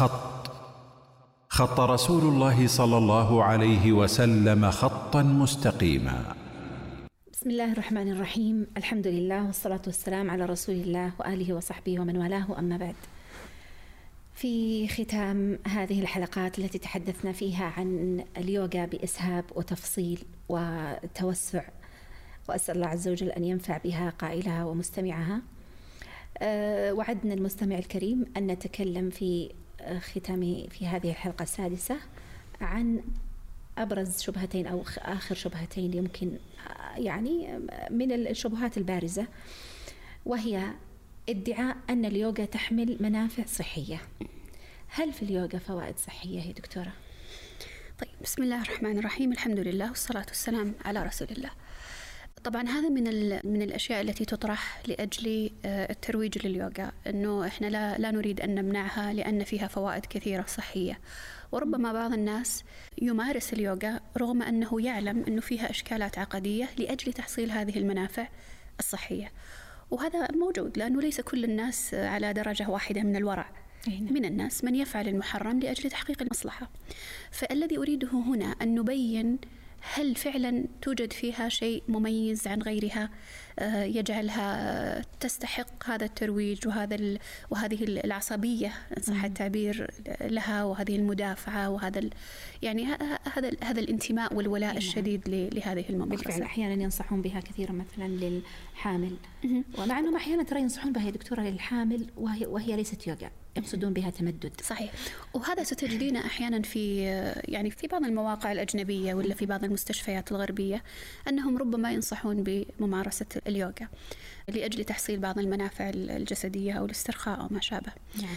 خط. خط رسول الله صلى الله عليه وسلم خطا مستقيما. بسم الله الرحمن الرحيم. الحمد لله والصلاة والسلام على رسول الله وآله وصحبه ومن والاه. أما بعد في ختام هذه الحلقات التي تحدثنا فيها عن اليوغا بإسهاب وتفصيل وتوسع وأسأل الله عز وجل أن ينفع بها قائلها ومستمعها. أه، وعدنا المستمع الكريم أن نتكلم في ختام في هذه الحلقة السادسة عن أبرز شبهتين أو آخر شبهتين يمكن يعني من الشبهات البارزة وهي ادعاء أن اليوغا تحمل منافع صحية. هل في اليوغا فوائد صحية يا دكتورة؟ طيب بسم الله الرحمن الرحيم. الحمد لله والصلاة والسلام على رسول الله. طبعا هذا من من الأشياء التي تطرح لأجل آه، الترويج لليوغا إنه إحنا لا لا نريد أن نمنعها لأن فيها فوائد كثيرة صحية. وربما بعض الناس يمارس اليوغا رغم أنه يعلم إنه فيها أشكالات عقدية لأجل تحصيل هذه المنافع الصحية. وهذا موجود لأنه ليس كل الناس على درجة واحدة من الورع. نعم. من الناس من يفعل المحرم لأجل تحقيق المصلحة. فالذي أريده هنا أن نبين هل فعلا توجد فيها شيء مميز عن غيرها؟ يجعلها تستحق هذا الترويج وهذا وهذه العصبية إن صح التعبير لها وهذه المدافعة وهذا يعني هذا هذا الانتماء والولاء نعم. الشديد لهذه الممارسة. بالفعل أحيانا ينصحون بها كثيرا مثلا للحامل. ومع أنهم أحيانا ترى ينصحون بها يا دكتورة للحامل وهي وهي ليست يوغا يقصدون بها تمدد. صحيح. وهذا ستجدينه أحيانا في يعني في بعض المواقع الأجنبية ولا في بعض المستشفيات الغربية أنهم ربما ينصحون بممارسة اليوغا لأجل تحصيل بعض المنافع الجسدية أو الاسترخاء أو ما شابه. نعم.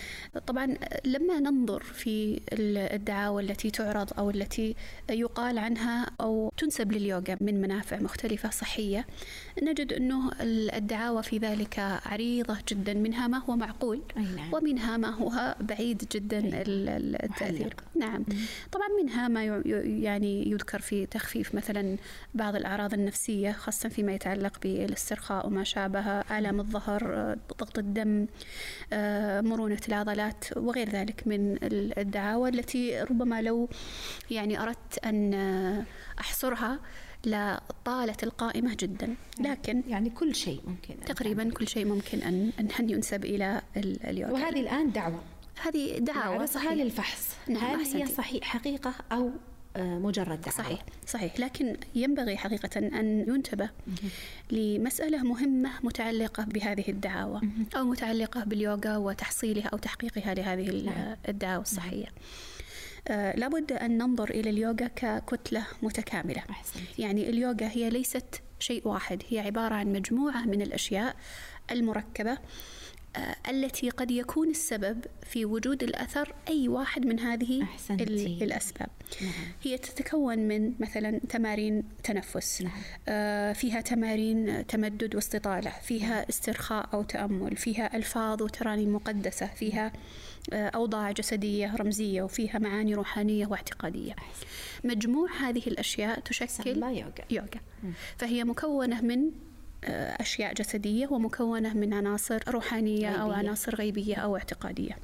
طبعا لما ننظر في الدعاوى التي تعرض أو التي يقال عنها أو تنسب لليوغا من منافع مختلفة صحية نجد أنه الدعاوى في ذلك عريضة جدا منها ما هو معقول نعم. ومنها ما هو بعيد جدا التأثير. نعم. طبعا منها ما يعني يذكر في تخفيف مثلا بعض الأعراض النفسية خاصه فيما يتعلق بالاسترخاء وما شابه آلام الظهر ضغط الدم آه، مرونة العضلات وغير ذلك من الدعاوى التي ربما لو يعني أردت أن أحصرها لطالة القائمة جدا. لكن يعني كل شيء ممكن تقريبا كل شيء ممكن أن أن ينسب إلى اليوغا وهذه الآن دعوة. هذه دعوة صحيح. للفحص نعم هل هي صحيح حقيقة أو مجرد دعوة. صحيح صحيح. لكن ينبغي حقيقة أن ينتبه لمسألة مهمة متعلقة بهذه الدعاوى أو متعلقة باليوغا وتحصيلها أو تحقيقها لهذه نعم. الدعاوى الصحية. آه لابد أن ننظر إلى اليوغا ككتلة متكاملة. أحسنت. يعني اليوغا هي ليست شيء واحد هي عبارة عن مجموعة من الأشياء المركبة آه، التي قد يكون السبب في وجود الأثر أي واحد من هذه أحسنتي. الأسباب نعم. هي تتكون من مثلا تمارين تنفس نعم. آه، فيها تمارين تمدد واستطالة فيها نعم. استرخاء أو تأمل فيها ألفاظ وترانيم مقدسة فيها آه، أوضاع جسدية رمزية وفيها معاني روحانية واعتقادية مجموع هذه الأشياء تشكل يوغا, يوغا. فهي مكونة من آه، أشياء جسدية ومكونة من عناصر روحانية غيبية. أو عناصر غيبية أو اعتقادية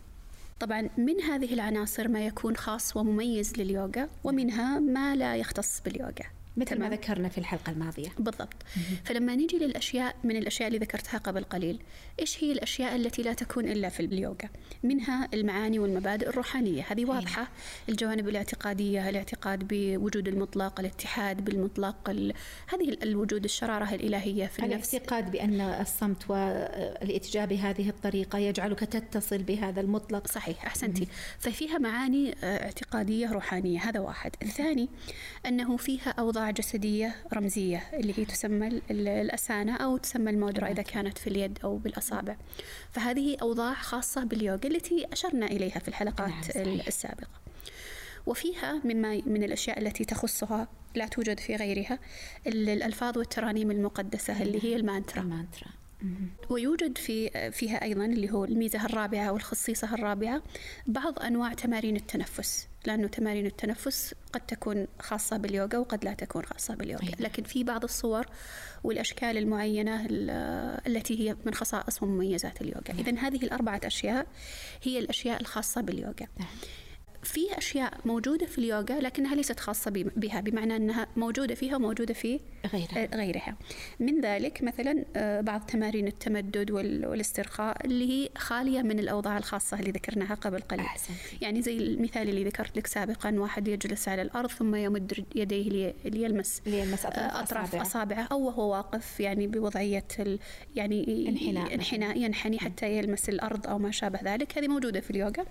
طبعا من هذه العناصر ما يكون خاص ومميز لليوغا ومنها ما لا يختص باليوغا مثل ما ذكرنا في الحلقة الماضية. بالضبط. فلما نيجي للأشياء من الأشياء اللي ذكرتها قبل قليل إيش هي الأشياء التي لا تكون إلا في اليوغا؟ منها المعاني والمبادئ الروحانية. هذه واضحة. الجوانب الاعتقادية الاعتقاد بوجود المطلق الاتحاد بالمطلق ال... هذه الوجود الشرارة الإلهية في النفس. الاعتقاد بأن الصمت والاتجاه بهذه الطريقة يجعلك تتصل بهذا المطلق. صحيح أحسنتي. ففيها معاني آه، اعتقادية روحانية. هذا واحد. الثاني أنه فيها أوضاع جسدية رمزية اللي هي تسمى الأسانة أو تسمى المودرة إذا كانت في اليد أو بالأصابع. فهذه أوضاع خاصة باليوغا التي أشرنا إليها في الحلقات نعم السابقة. وفيها مما من الأشياء التي تخصها لا توجد في غيرها الألفاظ والترانيم المقدسة اللي هي المانترا. المانترا. ويوجد في فيها أيضا اللي هو الميزة الرابعة والخصيصة الرابعة بعض أنواع تمارين التنفس لأنه تمارين التنفس قد تكون خاصة باليوغا وقد لا تكون خاصة باليوغا أيوة. لكن في بعض الصور والأشكال المعينة التي هي من خصائص ومميزات اليوغا نعم. إذا هذه الأربعة أشياء هي الأشياء الخاصة باليوغا نعم. في أشياء موجودة في اليوغا لكنها ليست خاصة بها بمعنى أنها موجودة فيها وموجودة في غيرها, آه، غيرها. من ذلك مثلا آه، بعض تمارين التمدد والاسترخاء اللي هي خالية من الأوضاع الخاصة اللي ذكرناها قبل قليل أحسنتي. يعني زي المثال اللي ذكرت لك سابقا واحد يجلس على الأرض ثم يمد يديه ليلمس ليلمس أطراف, آه، أطراف أصابعه. أصابعه أو وهو واقف يعني بوضعية يعني انحناء انحناء ينحني حتى يلمس الأرض أو ما شابه ذلك هذه موجودة في اليوغا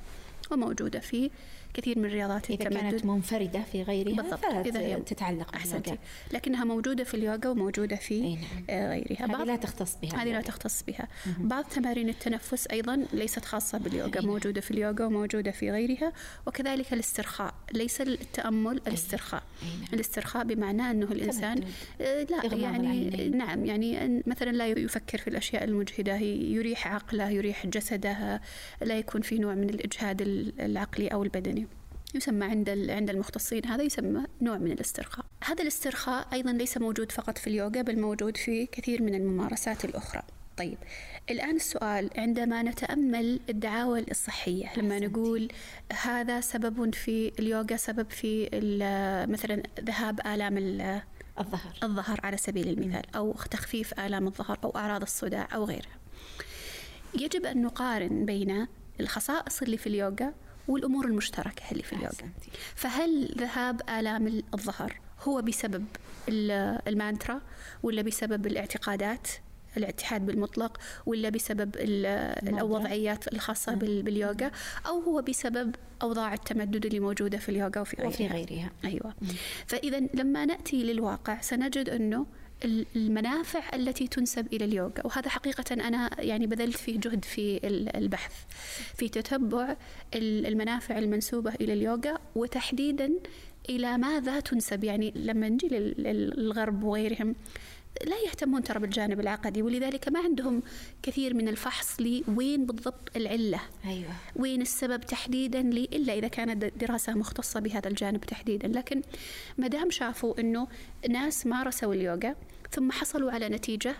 وموجودة في كثير من رياضات إذا التمدد. كانت منفردة في غيرها بالضبط إذا هي تتعلق أحسنتي. لكنها موجودة في اليوغا وموجودة في نعم. آه، غيرها. هذه لا تختص بها هذه لا تختص بها. بعض تمارين التنفس أيضا ليست خاصة باليوغا موجودة في اليوغا وموجودة في غيرها وكذلك الاسترخاء. ليس التأمل الاسترخاء. نعم. الاسترخاء بمعنى أنه الإنسان آه، لا يعني نعم يعني مثلا لا يفكر في الأشياء المجهدة يريح عقله يريح جسده لا يكون في نوع من الإجهاد العقلي أو البدني. يسمى عند عند المختصين هذا يسمى نوع من الاسترخاء. هذا الاسترخاء أيضا ليس موجود فقط في اليوغا بل موجود في كثير من الممارسات الأخرى. طيب الآن السؤال عندما نتأمل الدعاوى الصحية لما نقول هذا سبب في اليوغا سبب في مثلا ذهاب آلام الظهر الظهر على سبيل المثال أو تخفيف آلام الظهر أو أعراض الصداع أو غيرها يجب أن نقارن بين الخصائص اللي في اليوغا والأمور المشتركة اللي في اليوغا فهل ذهاب آلام الظهر هو بسبب المانترا ولا بسبب الاعتقادات الاتحاد بالمطلق ولا بسبب الوضعيات الخاصة باليوغا أو هو بسبب أوضاع التمدد اللي موجودة في اليوغا وفي غيرها, وفي غيرها. أيوة. فإذا لما نأتي للواقع سنجد أنه المنافع التي تنسب إلى اليوغا. وهذا حقيقة أنا يعني بذلت فيه جهد في البحث. في تتبع المنافع المنسوبة إلى اليوغا وتحديدا إلى ماذا تنسب. يعني لما نجي للغرب وغيرهم لا يهتمون ترى بالجانب العقدي ولذلك ما عندهم كثير من الفحص لوين بالضبط العلة أيوة. وين السبب تحديدا لي إلا إذا كانت دراسة مختصة بهذا الجانب تحديدا لكن ما دام شافوا أنه ناس مارسوا اليوغا ثم حصلوا على نتيجة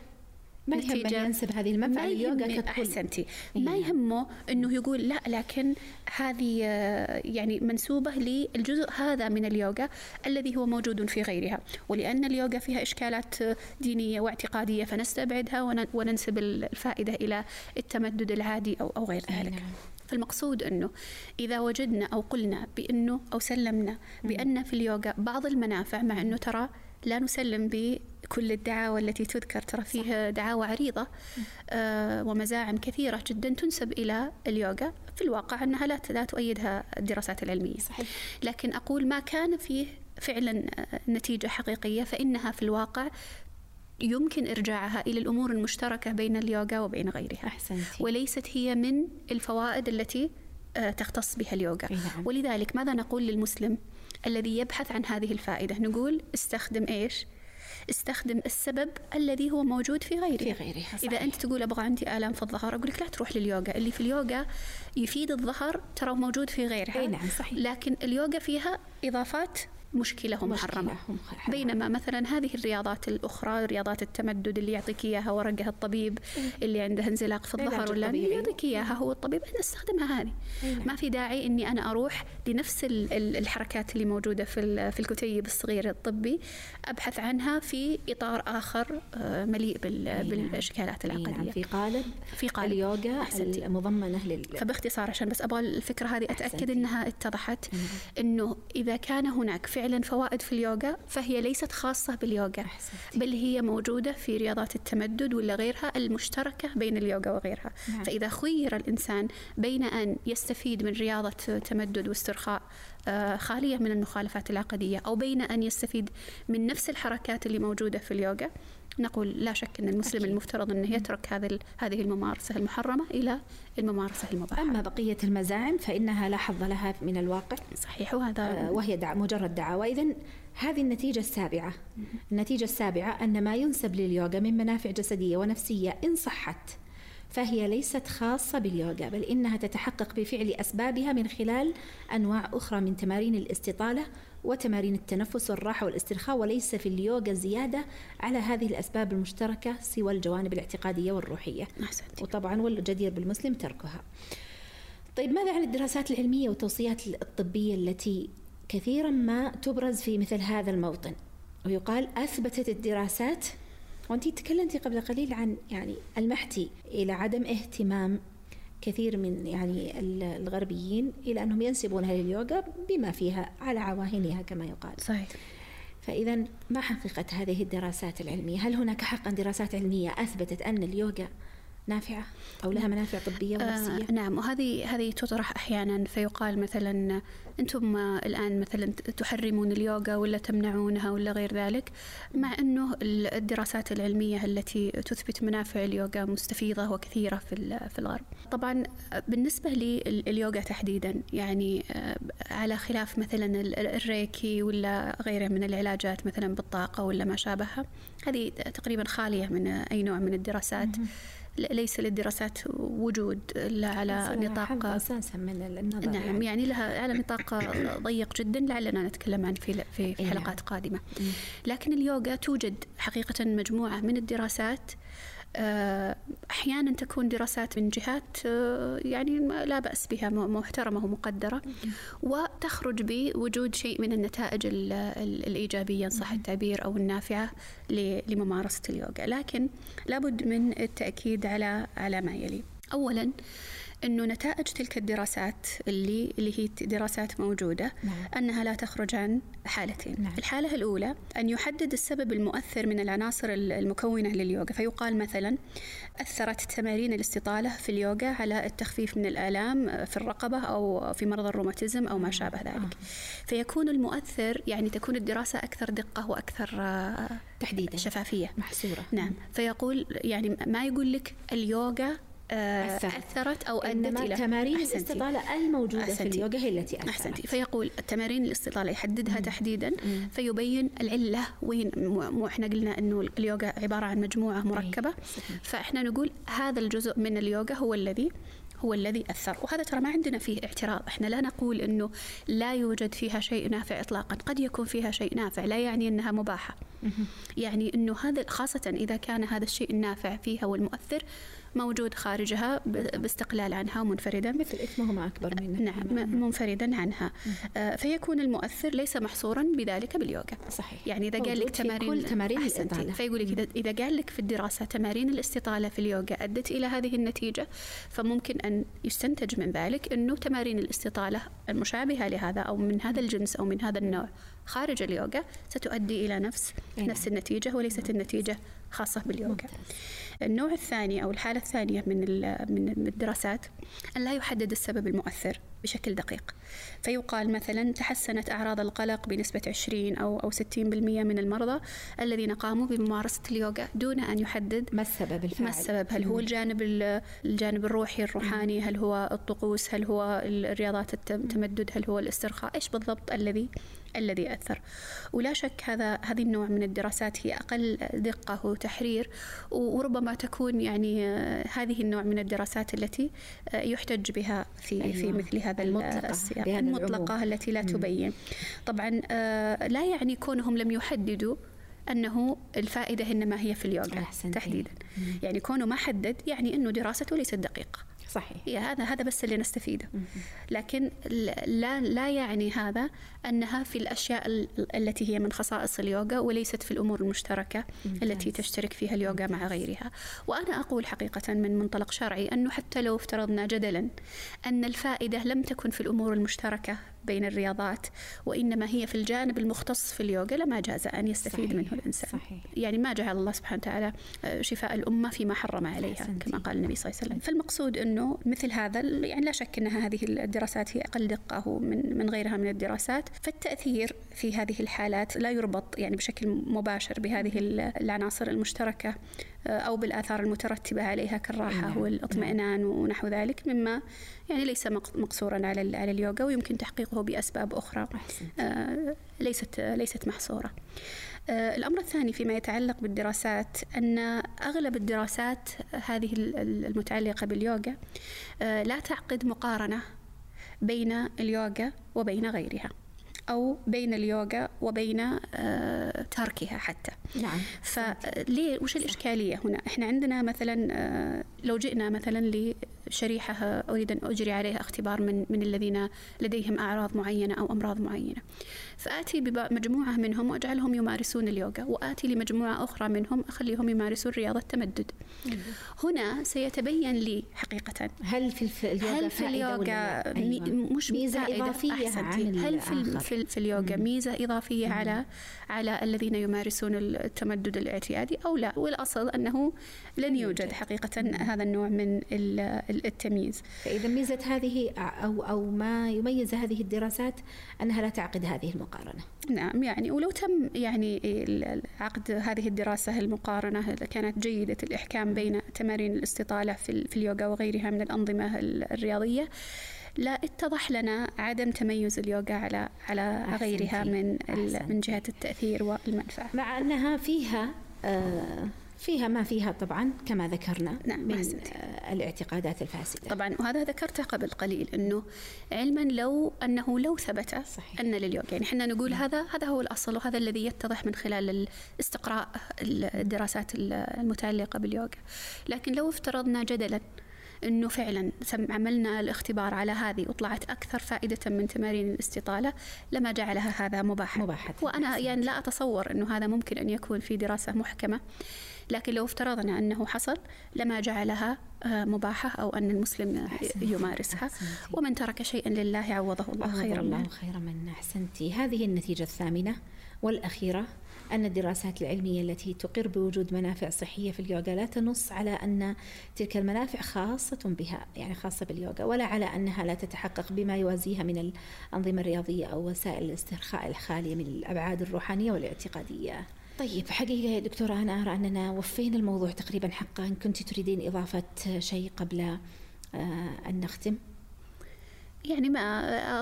ما يهمه ينسب هذه المنفعة لليوغا ككل. أحسنتي. ما إيه. يهمه أنه يقول لا لكن هذه آه، يعني منسوبة للجزء هذا من اليوغا الذي هو موجود في غيرها. ولأن اليوغا فيها إشكالات دينية واعتقادية فنستبعدها وننسب الفائدة إلى التمدد العادي أو أو غير ذلك. نعم. فالمقصود أنه إذا وجدنا أو قلنا بأنه أو سلمنا بأن في اليوغا بعض المنافع مع أنه ترى لا نسلم بكل الدعاوى التي تذكر ترى فيها دعاوى عريضة آه ومزاعم كثيرة جدا تنسب إلى اليوغا. في الواقع أنها لا لا تؤيدها الدراسات العلمية. صحيح. لكن أقول ما كان فيه فعلا آه، نتيجة حقيقية فإنها في الواقع يمكن إرجاعها إلى الأمور المشتركة بين اليوغا وبين غيرها. أحسنتي. وليست هي من الفوائد التي آه، تختص بها اليوغا. نعم. ولذلك ماذا نقول للمسلم الذي يبحث عن هذه الفائدة؟ نقول استخدم إيش؟ استخدم السبب الذي هو موجود في غيره في غيرها صحيح. إذا أنت تقول أبغى عندي آلام في الظهر أقول لك لا تروح لليوغا اللي في اليوغا يفيد الظهر ترى موجود في غيرها نعم صحيح. لكن اليوغا فيها إضافات مشكلة ومحرمة بينما مثلا هذه الرياضات الأخرى رياضات التمدد اللي يعطيك إياها ورقها الطبيب اللي عنده انزلاق في الظهر ولا يعطيك إياها هو الطبيب أنا أستخدمها هذه. نعم. ما في داعي إني أنا أروح لنفس الحركات اللي موجودة في في الكتيب الصغير الطبي أبحث عنها في إطار آخر آه، مليء نعم. بالإشكالات العقلية نعم. في قالب في قالب. اليوغا المضمنة لل فباختصار عشان بس أبغى الفكرة هذه أتأكد أنها اتضحت إنه إذا كان هناك فعلا فوائد في اليوغا فهي ليست خاصة باليوغا بل هي موجودة في رياضات التمدد ولا غيرها المشتركة بين اليوغا وغيرها نعم. فإذا خير الإنسان بين أن يستفيد من رياضة تمدد واسترخاء آه، خالية من المخالفات العقدية أو بين أن يستفيد من نفس الحركات اللي موجودة في اليوغا نقول لا شك أن المسلم أكيد. المفترض أنه يترك هذه هذه الممارسة المحرمة إلى الممارسة المباحة. أما بقية المزاعم فإنها لا حظ لها من الواقع. صحيح وهذا آه وهي دع مجرد دعاوى. إذا هذه النتيجة السابعة. النتيجة السابعة أن ما ينسب لليوغا من منافع جسدية ونفسية إن صحت فهي ليست خاصة باليوغا بل إنها تتحقق بفعل أسبابها من خلال أنواع أخرى من تمارين الاستطالة وتمارين التنفس والراحة والاسترخاء وليس في اليوغا زيادة على هذه الأسباب المشتركة سوى الجوانب الاعتقادية والروحية. أحسنتي. وطبعا والجدير بالمسلم تركها. طيب ماذا عن الدراسات العلمية والتوصيات الطبية التي كثيرا ما تبرز في مثل هذا الموطن؟ ويقال أثبتت الدراسات وأنت تكلمتي قبل قليل عن يعني المحتي إلى عدم اهتمام كثير من يعني الغربيين إلى أنهم ينسبونها لليوغا بما فيها على عواهنها كما يقال صحيح فإذا ما حقيقة هذه الدراسات العلمية؟ هل هناك حقا دراسات علمية أثبتت أن اليوغا نافعة أو لها منافع طبية ونفسية؟ آه نعم وهذه هذه تطرح أحيانا فيقال مثلا أنتم الآن مثلا تحرمون اليوغا ولا تمنعونها ولا غير ذلك مع أنه الدراسات العلمية التي تثبت منافع اليوغا مستفيضة وكثيرة في في الغرب. طبعا بالنسبة لليوغا تحديدا يعني آه، على خلاف مثلا الريكي ولا غيره من العلاجات مثلا بالطاقة ولا ما شابهها هذه تقريبا خالية من أي نوع من الدراسات. ليس للدراسات وجود إلا على نطاق أساسا من النظر نعم يعني, يعني لها على نطاق ضيق جدا لعلنا نتكلم عنه في في, إيه، نعم. حلقات قادمة. لكن اليوغا توجد حقيقة مجموعة من الدراسات أحيانا تكون دراسات من جهات آه، يعني لا بأس بها محترمة ومقدرة. وتخرج بوجود شيء من النتائج الإيجابية إن صح التعبير أو النافعة لممارسة اليوغا. لكن لابد من التأكيد على على ما يلي. أولا إنه نتائج تلك الدراسات اللي اللي هي دراسات موجودة نعم. أنها لا تخرج عن حالتين نعم. الحالة الأولى أن يحدد السبب المؤثر من العناصر المكونة لليوغا فيقال مثلا أثرت تمارين الاستطالة في اليوغا على التخفيف من الآلام في الرقبة أو في مرض الروماتيزم أو ما شابه ذلك آه. فيكون المؤثر يعني تكون الدراسة أكثر دقة وأكثر آه، تحديدا شفافية محصورة نعم فيقول يعني ما يقول لك اليوغا آه، أثرت, أثرت أو أدت إلى تمارين الاستطالة الموجودة أحسنتي. في اليوغا هي التي أثرت. أحسنتي. فيقول التمارين الاستطالة يحددها مم. تحديدا مم. فيبين العلة وين مو إحنا قلنا أنه اليوغا عبارة عن مجموعة مركبة. فإحنا نقول هذا الجزء من اليوغا هو الذي هو الذي أثر. وهذا ترى ما عندنا فيه اعتراض. إحنا لا نقول أنه لا يوجد فيها شيء نافع إطلاقا. قد يكون فيها شيء نافع لا يعني أنها مباحة. يعني أنه هذا خاصة إذا كان هذا الشيء النافع فيها والمؤثر موجود خارجها باستقلال عنها ومنفردا. مثل اسمهما أكبر منها نعم منفردا عنها. آه فيكون المؤثر ليس محصورا بذلك باليوغا. صحيح. يعني إذا قال لك تمارين كل تمارين الاستطالة فيقول لك إذا, قال لك في الدراسة تمارين الاستطالة في اليوغا أدت إلى هذه النتيجة فممكن أن يستنتج من ذلك أنه تمارين الاستطالة المشابهة لهذا أو من هذا الجنس أو من هذا النوع خارج اليوغا ستؤدي إلى نفس نعم. نفس النتيجة وليست النتيجة خاصة باليوغا. ممتاز. النوع الثاني أو الحالة الثانية من من الدراسات أن لا يحدد السبب المؤثر بشكل دقيق. فيقال مثلا تحسنت أعراض القلق بنسبة 20 أو أو 60% من المرضى الذين قاموا بممارسة اليوغا دون أن يحدد ما السبب الفاعل؟ ما السبب؟ هل هو الجانب الجانب الروحي الروحاني؟ هل هو الطقوس؟ هل هو الرياضات التمدد؟ هل هو الاسترخاء؟ إيش بالضبط الذي الذي أثر ولا شك هذا هذه النوع من الدراسات هي أقل دقة وتحرير وربما تكون يعني آه، هذه النوع من الدراسات التي آه، يحتج بها في أيوة. في مثل هذا المطلقة السياق المطلقة التي لا تبين. طبعا آه، لا يعني كونهم لم يحددوا أنه الفائدة إنما هي في اليوغا تحديدا. يعني كونه ما حدد يعني أنه دراسته ليست دقيقة. صحيح. هي هذا هذا بس اللي نستفيده. لكن لا لا يعني هذا أنها في الأشياء التي هي من خصائص اليوغا وليست في الأمور المشتركة التي تشترك فيها اليوغا مع غيرها. وأنا أقول حقيقة من منطلق شرعي أنه حتى لو افترضنا جدلا أن الفائدة لم تكن في الأمور المشتركة بين الرياضات وإنما هي في الجانب المختص في اليوغا لما جاز أن يستفيد صحيح. منه الإنسان صحيح. يعني ما جعل الله سبحانه وتعالى آه، شفاء الأمة فيما حرم عليها. كما قال النبي صلى الله عليه وسلم فالمقصود أنه مثل هذا يعني لا شك أن هذه الدراسات هي أقل دقة من من غيرها من الدراسات فالتأثير في هذه الحالات لا يربط يعني بشكل مباشر بهذه العناصر المشتركة أو بالآثار المترتبة عليها كالراحة نعم. والإطمئنان ونحو ذلك مما يعني ليس مق- مقصورا على على اليوغا ويمكن تحقيقه بأسباب أخرى. آه، ليست ليست محصورة. آه، الأمر الثاني فيما يتعلق بالدراسات أن أغلب الدراسات هذه ال- ال- المتعلقة باليوغا آه، لا تعقد مقارنة بين اليوغا وبين غيرها أو بين اليوغا وبين آه، تركها حتى نعم فليه وش الإشكالية هنا؟ إحنا عندنا مثلا آه، لو جئنا مثلا لشريحة آه، أريد أن أجري عليها اختبار من من الذين لديهم أعراض معينة أو أمراض معينة فآتي بمجموعة منهم وأجعلهم يمارسون اليوغا وآتي لمجموعة أخرى منهم أخليهم يمارسون رياضة تمدد هنا سيتبين لي حقيقة هل في اليوغا هل في اليوغا؟ مي أيوة. مش ميزة؟ إضافية. عن هل في؟ في, في اليوغا. ميزة إضافية مم. على على الذين يمارسون التمدد الاعتيادي أو لا والأصل أنه لن يوجد. حقيقة هذا النوع من التمييز فإذا ميزة هذه أو أو ما يميز هذه الدراسات أنها لا تعقد هذه المقارنة. نعم يعني ولو تم يعني عقد هذه الدراسة المقارنة كانت جيدة الإحكام بين تمارين الاستطالة في ال- في اليوغا وغيرها من الأنظمة ال- الرياضية لا اتضح لنا عدم تميز اليوغا على على غيرها. من. من جهة التأثير والمنفعة مع أنها فيها آه، فيها ما فيها طبعا كما ذكرنا نعم، من أحسنتي. آه، الاعتقادات الفاسدة. طبعا وهذا ذكرته قبل قليل إنه علما لو أنه لو ثبت صحيح. أن لليوغا يعني إحنا نقول هذا هذا هو الأصل وهذا الذي يتضح من خلال الاستقراء الدراسات المتعلقة باليوغا لكن لو افترضنا جدلا إنه فعلا عملنا الاختبار على هذه وطلعت أكثر فائدة من تمارين الاستطالة لما جعلها هذا مباحا مباحا. وأنا أحسنت. يعني لا أتصور إنه هذا ممكن أن يكون في دراسة محكمة لكن لو افترضنا أنه حصل لما جعلها آه، مباحة أو أن المسلم أحسنتي. يمارسها أحسنتي. ومن ترك شيئا لله عوضه الله خيرا الله خيرا من أحسنتي هذه النتيجة الثامنة والأخيرة أن الدراسات العلمية التي تقر بوجود منافع صحية في اليوغا لا تنص على أن تلك المنافع خاصة بها يعني خاصة باليوغا ولا على أنها لا تتحقق بما يوازيها من الأنظمة الرياضية أو وسائل الاسترخاء الخالية من الأبعاد الروحانية والاعتقادية. طيب حقيقة يا دكتورة أنا أرى أننا وفينا الموضوع تقريبا حقا. كنت تريدين إضافة شيء قبل آه، أن نختم؟ يعني ما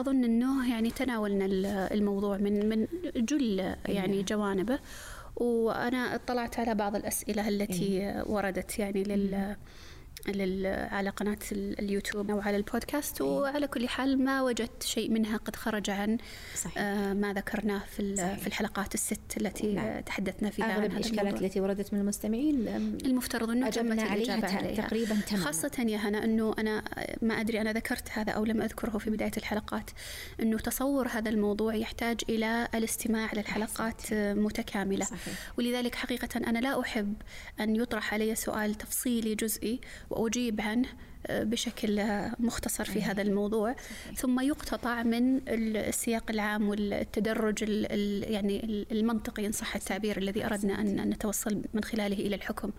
أظن إنه يعني تناولنا ال- الموضوع من من جل يعني جوانبه. وأنا اطلعت على بعض الأسئلة التي وردت يعني لل لل على قناة ال- اليوتيوب أو على البودكاست وعلى كل حال ما وجدت شيء منها قد خرج عن صحيح. آه، ما ذكرناه في ال- صحيح. في الحلقات الست التي نعم. تحدثنا فيها عن أغلب هذا الإشكالات. التي وردت من المستمعين المفترض أجبنا تمت عليها عليها تقريباً تماماً. خاصة يا هنا أنه أنا ما أدري أنا ذكرت هذا أو لم أذكره في بداية الحلقات أنه تصور هذا الموضوع يحتاج إلى الاستماع للحلقات متكاملة صحيح. ولذلك حقيقة أنا لا أحب أن يطرح علي سؤال تفصيلي جزئي واجيب عنه آه، بشكل مختصر في هذا الموضوع. ثم يقتطع من السياق العام والتدرج ال- ال- يعني ال- المنطقي إن صح التعبير الذي أردنا ان أن نتوصل من خلاله إلى الحكم.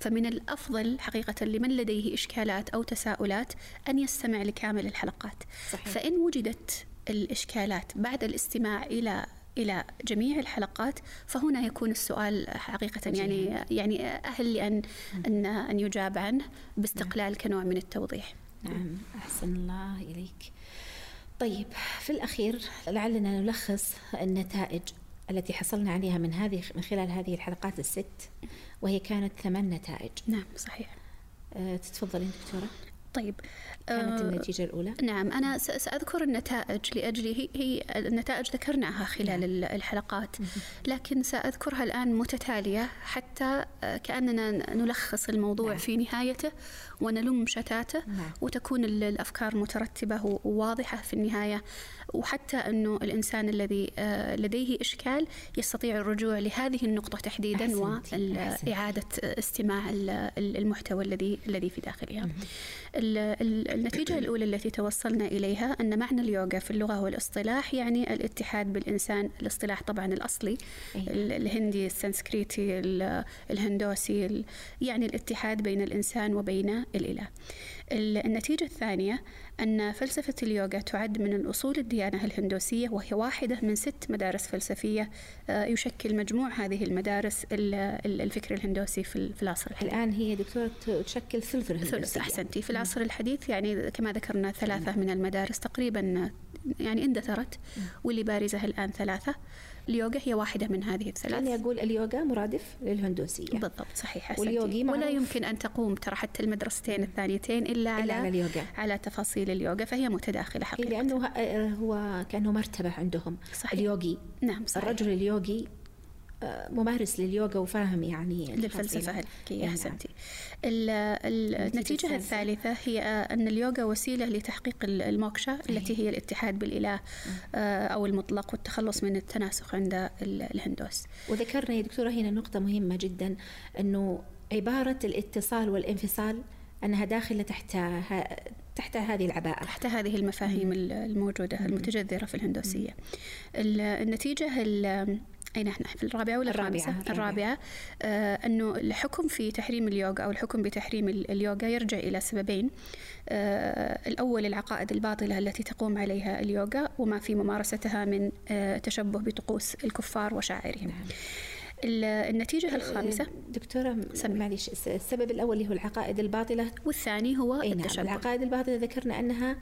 فمن الأفضل حقيقة لمن لديه إشكالات أو تساؤلات أن يستمع لكامل الحلقات. صحيح. فإن وجدت الإشكالات بعد الاستماع إلى إلى جميع الحلقات فهنا يكون السؤال حقيقة يعني يعني أهل لأن أن أن يجاب عنه باستقلال كنوع من التوضيح. نعم. أحسن الله إليك. طيب في الأخير لعلنا نلخص النتائج التي حصلنا عليها من هذه من خلال هذه الحلقات الست وهي كانت ثمان نتائج. نعم صحيح. أه تتفضلين دكتورة. طيب كانت آه، النتيجة الأولى نعم أنا سأذكر النتائج لأجل هي, هي النتائج ذكرناها خلال ال- الحلقات لكن سأذكرها الآن متتالية حتى آه، كأننا نلخص الموضوع نعم. في نهايته ونلم شتاته نعم. وتكون ال- الأفكار مترتبة وواضحة في النهاية وحتى أنه الإنسان الذي آه، لديه إشكال يستطيع الرجوع لهذه النقطة تحديدا. وإعادة استماع ال- ال- المحتوى الذي الذي في داخلها. ال- النتيجة الأولى التي توصلنا إليها أن معنى اليوغا في اللغة والاصطلاح يعني الاتحاد بالإنسان الاصطلاح طبعا الأصلي الهندي السنسكريتي الهندوسي يعني الاتحاد بين الإنسان وبين الإله النتيجة الثانية أن فلسفة اليوغا تعد من الأصول الديانة الهندوسية وهي واحدة من ست مدارس فلسفية آه، يشكل مجموع هذه المدارس الفكر الهندوسي في العصر الحديث. الآن هي دكتورة تشكل ثلث ثلث أحسنتي. في العصر الحديث يعني كما ذكرنا ثلاثة من المدارس تقريبا يعني اندثرت واللي بارزة الآن ثلاثة. اليوغا هي واحدة من هذه الثلاث. أنا أقول اليوغا مرادف للهندوسية. بالضبط صحيح واليوغي ولا يمكن أن تقوم ترى حتى المدرستين الثانيتين إلا, على على اليوغا. على تفاصيل اليوغا فهي متداخلة حقيقة. لأنه هو كأنه مرتبة عندهم. صحيح. اليوغي. نعم صحيح. الرجل اليوغي ممارس لليوغا وفاهم يعني للفلسفة الحقيقية يعني أحسنتي النتيجة الثالثة هي أن اليوغا وسيلة لتحقيق الموكشا التي هي الاتحاد بالإله آه، أو المطلق والتخلص من التناسخ عند الهندوس. وذكرنا يا دكتورة هنا نقطة مهمة جدا أنه عبارة الاتصال والانفصال أنها داخلة تحت تحت هذه العباءة. تحت هذه المفاهيم الموجودة المتجذرة في الهندوسية. النتيجة اي نحن في الرابعة ولا الرابعة الرابعة, الرابعة. آه إنه الحكم في تحريم اليوغا أو الحكم بتحريم اليوغا يرجع إلى سببين. آه الأول العقائد الباطلة التي تقوم عليها اليوغا وما في ممارستها من آه تشبه بطقوس الكفار وشاعرهم نعم. النتيجة آه، الخامسة؟ دكتورة معلش السبب الأول اللي هو العقائد الباطلة. والثاني هو نعم التشبه. العقائد الباطلة ذكرنا أنها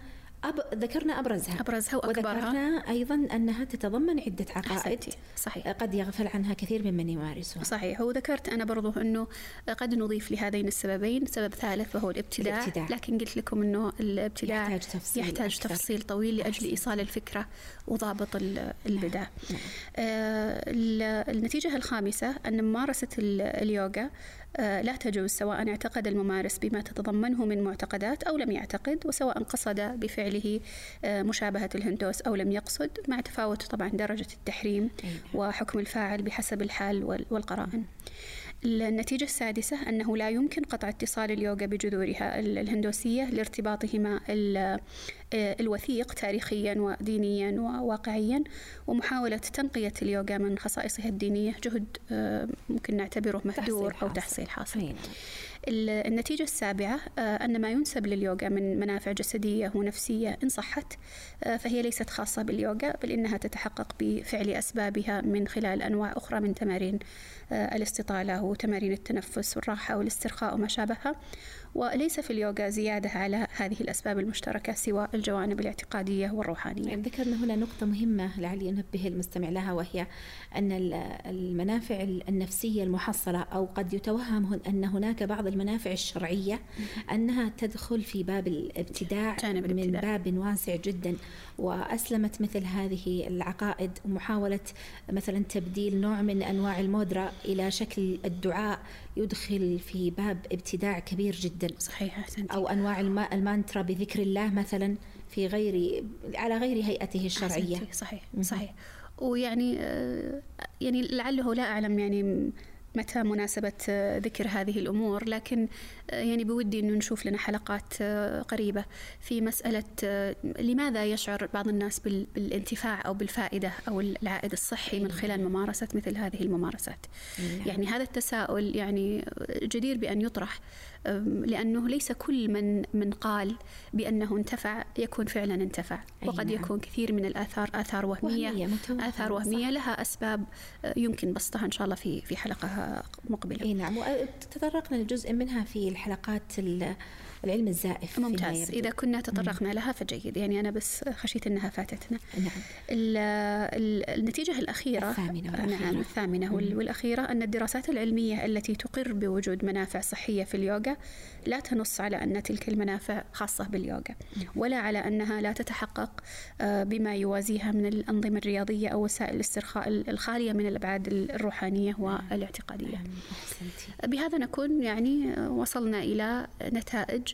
أب... ذكرنا أبرزها. أبرزها وأكبرها. وذكرنا أيضا أنها تتضمن عدة عقائد صحيح. قد يغفل عنها كثير ممن يمارسها. صحيح. وذكرت أنا برضو أنه قد نضيف لهذين السببين. سبب ثالث وهو الابتداع, الابتداع. لكن قلت لكم أنه الابتداع يحتاج تفصيل, يحتاج تفصيل طويل لأجل إيصال الفكرة وضابط البدع نعم. نعم. آه النتيجة الخامسة أن ممارسة اليوغا آه، لا تجوز سواء اعتقد الممارس بما تتضمنه من معتقدات أو لم يعتقد وسواء قصد بفعله آه، مشابهة الهندوس أو لم يقصد مع تفاوت طبعا درجة التحريم وحكم الفاعل بحسب الحال والقرائن. النتيجة السادسة أنه لا يمكن قطع اتصال اليوغا بجذورها الهندوسية لارتباطهما آه، الوثيق تاريخيا ودينيا وواقعيا ومحاولة تنقية اليوغا من خصائصها الدينية. جهد آه، ممكن نعتبره مهدور أو تحصيل حاصل. النتيجة السابعة آه، أن ما ينسب لليوغا من منافع جسدية ونفسية إن صحت فهي ليست خاصة باليوغا بل إنها تتحقق بفعل أسبابها من خلال أنواع أخرى من تمارين الاستطالة وتمارين التنفس والراحة والاسترخاء وما شابهها. وليس في اليوغا زيادة على هذه الأسباب المشتركة سوى الجوانب الاعتقادية والروحانية. يعني ذكرنا هنا نقطة مهمة لعلي أنبه المستمع لها وهي أن المنافع النفسية المحصلة أو قد يتوهم أن هناك بعض المنافع الشرعية أنها تدخل في باب الابتداع من باب واسع جدا. وأسلمت مثل هذه العقائد ومحاولة مثلا تبديل نوع من أنواع المودرا إلى شكل الدعاء يدخل في باب ابتداع كبير جدا صحيح أحسنتي. أو أنواع المانترا بذكر الله مثلا في غير على غير هيئته الشرعية. صحيح صحيح ويعني آه، يعني لعله لا أعلم يعني متى مناسبة آه، ذكر هذه الأمور لكن آه، يعني بودي أنه نشوف لنا حلقات آه، قريبة في مسألة لماذا يشعر بعض الناس بالانتفاع أو بالفائدة أو العائد الصحي من خلال ممارسة مثل هذه الممارسات نعم. يعني هذا التساؤل يعني جدير بأن يطرح لأنه ليس كل من من قال بأنه انتفع يكون فعلا انتفع وقد نعم. يكون كثير من الآثار آثار وهمية, وهمية آثار وهمية لها أسباب يمكن بسطها إن شاء الله في في حلقة مقبلة إي نعم وتطرقنا لجزء منها في الحلقات العلم الزائف ممتاز إذا كنا تطرقنا لها فجيد يعني أنا بس خشيت أنها فاتتنا نعم النتيجة الأخيرة الثامنة والأخيرة. نعم الثامنة والأخيرة أن الدراسات العلمية التي تقر بوجود منافع صحية في اليوغا لا تنص على أن تلك المنافع خاصة باليوغا. ولا على أنها لا تتحقق آه، بما يوازيها من الأنظمة الرياضية أو وسائل الاسترخاء الخالية من الأبعاد الروحانية نعم. والإعتقادية نعم. بهذا نكون يعني وصلنا إلى نتائج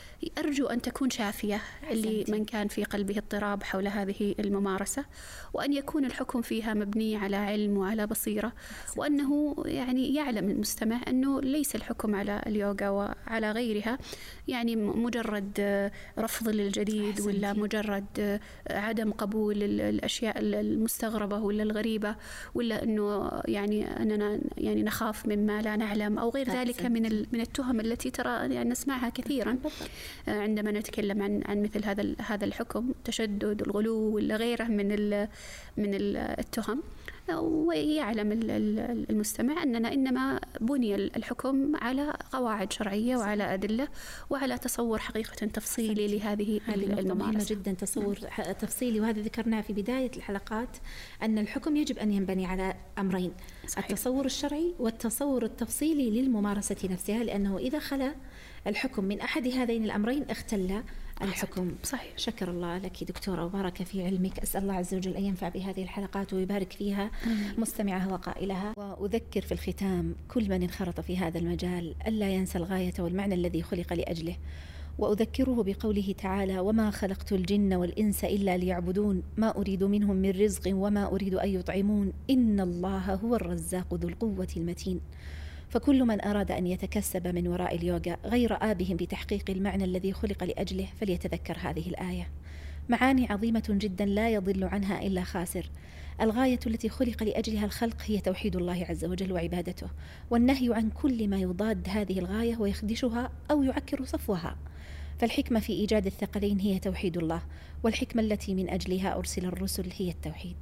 أرجو أن تكون شافية لمن كان في قلبه اضطراب حول هذه الممارسة وأن يكون الحكم فيها مبني على علم وعلى بصيرة وأنه يعني يعلم المستمع أنه ليس الحكم على اليوغا وعلى غيرها يعني مجرد رفض للجديد ولا مجرد عدم قبول الأشياء المستغربة ولا الغريبة ولا أنه يعني أننا يعني نخاف مما لا نعلم أو غير ذلك من من التهم التي ترى يعني نسمعها كثيرا. عندما نتكلم عن عن مثل هذا هذا الحكم التشدد الغلو ولا غيره من من التهم. ويعلم المستمع أننا إنما بني الحكم على قواعد شرعية وعلى أدلة وعلى تصور حقيقة تفصيلي لهذه الممارسة. جدا تصور تفصيلي وهذا ذكرناه في بداية الحلقات أن الحكم يجب أن ينبني على أمرين صحيح. التصور الشرعي والتصور التفصيلي للممارسة نفسها لأنه إذا خلا الحكم من أحد هذين الأمرين اختل الحكم صحيح. شكر الله لك دكتورة وبارك في علمك. أسأل الله عز وجل أن ينفع بهذه الحلقات ويبارك فيها. مستمعها وقائلها. وأذكر في الختام كل من انخرط في هذا المجال ألا ينسى الغاية والمعنى الذي خلق لأجله. وأذكره بقوله تعالى وما خلقت الجن والإنس إلا ليعبدون. ما أريد منهم من رزق وما أريد أن يطعمون. إن الله هو الرزاق ذو القوة المتين. فكل من أراد أن يتكسب من وراء اليوغا غير آبه بتحقيق المعنى الذي خلق لأجله فليتذكر هذه الآية. معاني عظيمة جدا لا يضل عنها إلا خاسر. الغاية التي خلق لأجلها الخلق هي توحيد الله عز وجل وعبادته والنهي عن كل ما يضاد هذه الغاية ويخدشها أو يعكر صفوها. فالحكمة في إيجاد الثقلين هي توحيد الله والحكمة التي من أجلها أرسل الرسل هي التوحيد.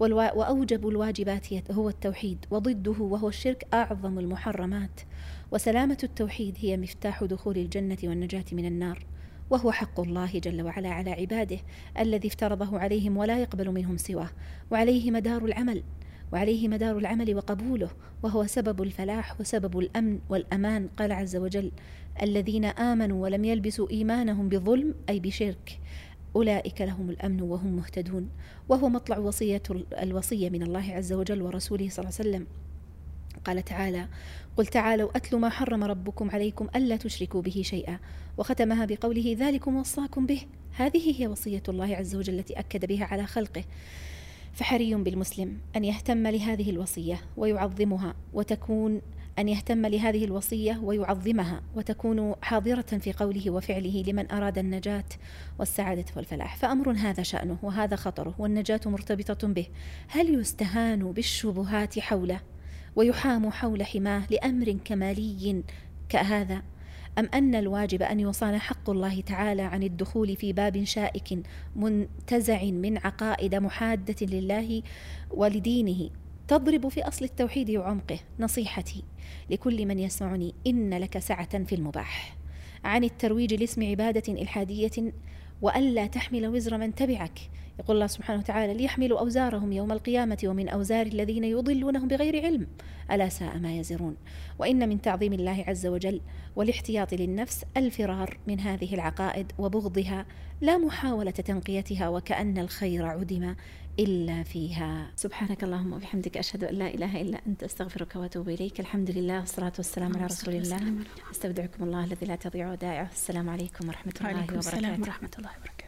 وأوجب الواجبات هو التوحيد وضده وهو الشرك أعظم المحرمات. وسلامة التوحيد هي مفتاح دخول الجنة والنجاة من النار وهو حق الله جل وعلا على عباده الذي افترضه عليهم ولا يقبل منهم سواه وعليه مدار العمل. وعليه مدار العمل وقبوله وهو سبب الفلاح وسبب الأمن والأمان قال عز وجل الذين آمنوا ولم يلبسوا إيمانهم بظلم أي بشرك أولئك لهم الأمن وهم مهتدون. وهو مطلع وصية الوصية من الله عز وجل ورسوله صلى الله عليه وسلم. قال تعالى قل تعالوا أتل ما حرم ربكم عليكم ألا تشركوا به شيئا. وختمها بقوله ذلكم وصاكم به. هذه هي وصية الله عز وجل التي أكد بها على خلقه. فحري بالمسلم أن يهتم لهذه الوصية ويعظمها وتكون أن يهتم لهذه الوصية ويعظمها وتكون حاضرة في قوله وفعله لمن أراد النجاة والسعادة والفلاح. فأمر هذا شأنه وهذا خطره والنجاة مرتبطة به. هل يستهان بالشبهات حوله ويحام حول حماه لأمر كمالي كهذا؟ أم أن الواجب أن يصان حق الله تعالى عن الدخول في باب شائك منتزع من عقائد محادة لله ولدينه؟ تضرب في أصل التوحيد وعمقه نصيحتي لكل من يسمعني إن لك سعة في المباح. عن الترويج لاسم عبادة إلحادية وألا تحمل وزر من تبعك. يقول الله سبحانه وتعالى ليحملوا أوزارهم يوم القيامة ومن أوزار الذين يضلونهم بغير علم. ألا ساء ما يزرون. وإن من تعظيم الله عز وجل والاحتياط للنفس الفرار من هذه العقائد وبغضها لا محاولة تنقيتها وكأن الخير عدم إلا فيها. سبحانك اللهم وبحمدك أشهد أن لا إله إلا أنت أستغفرك وأتوب إليك. الحمد لله والصلاة والسلام على رسول الله. أستودعكم الله الذي لا تضيع ودائعه السلام عليكم ورحمة الله وبركاته السلام ورحمة الله وبركاته.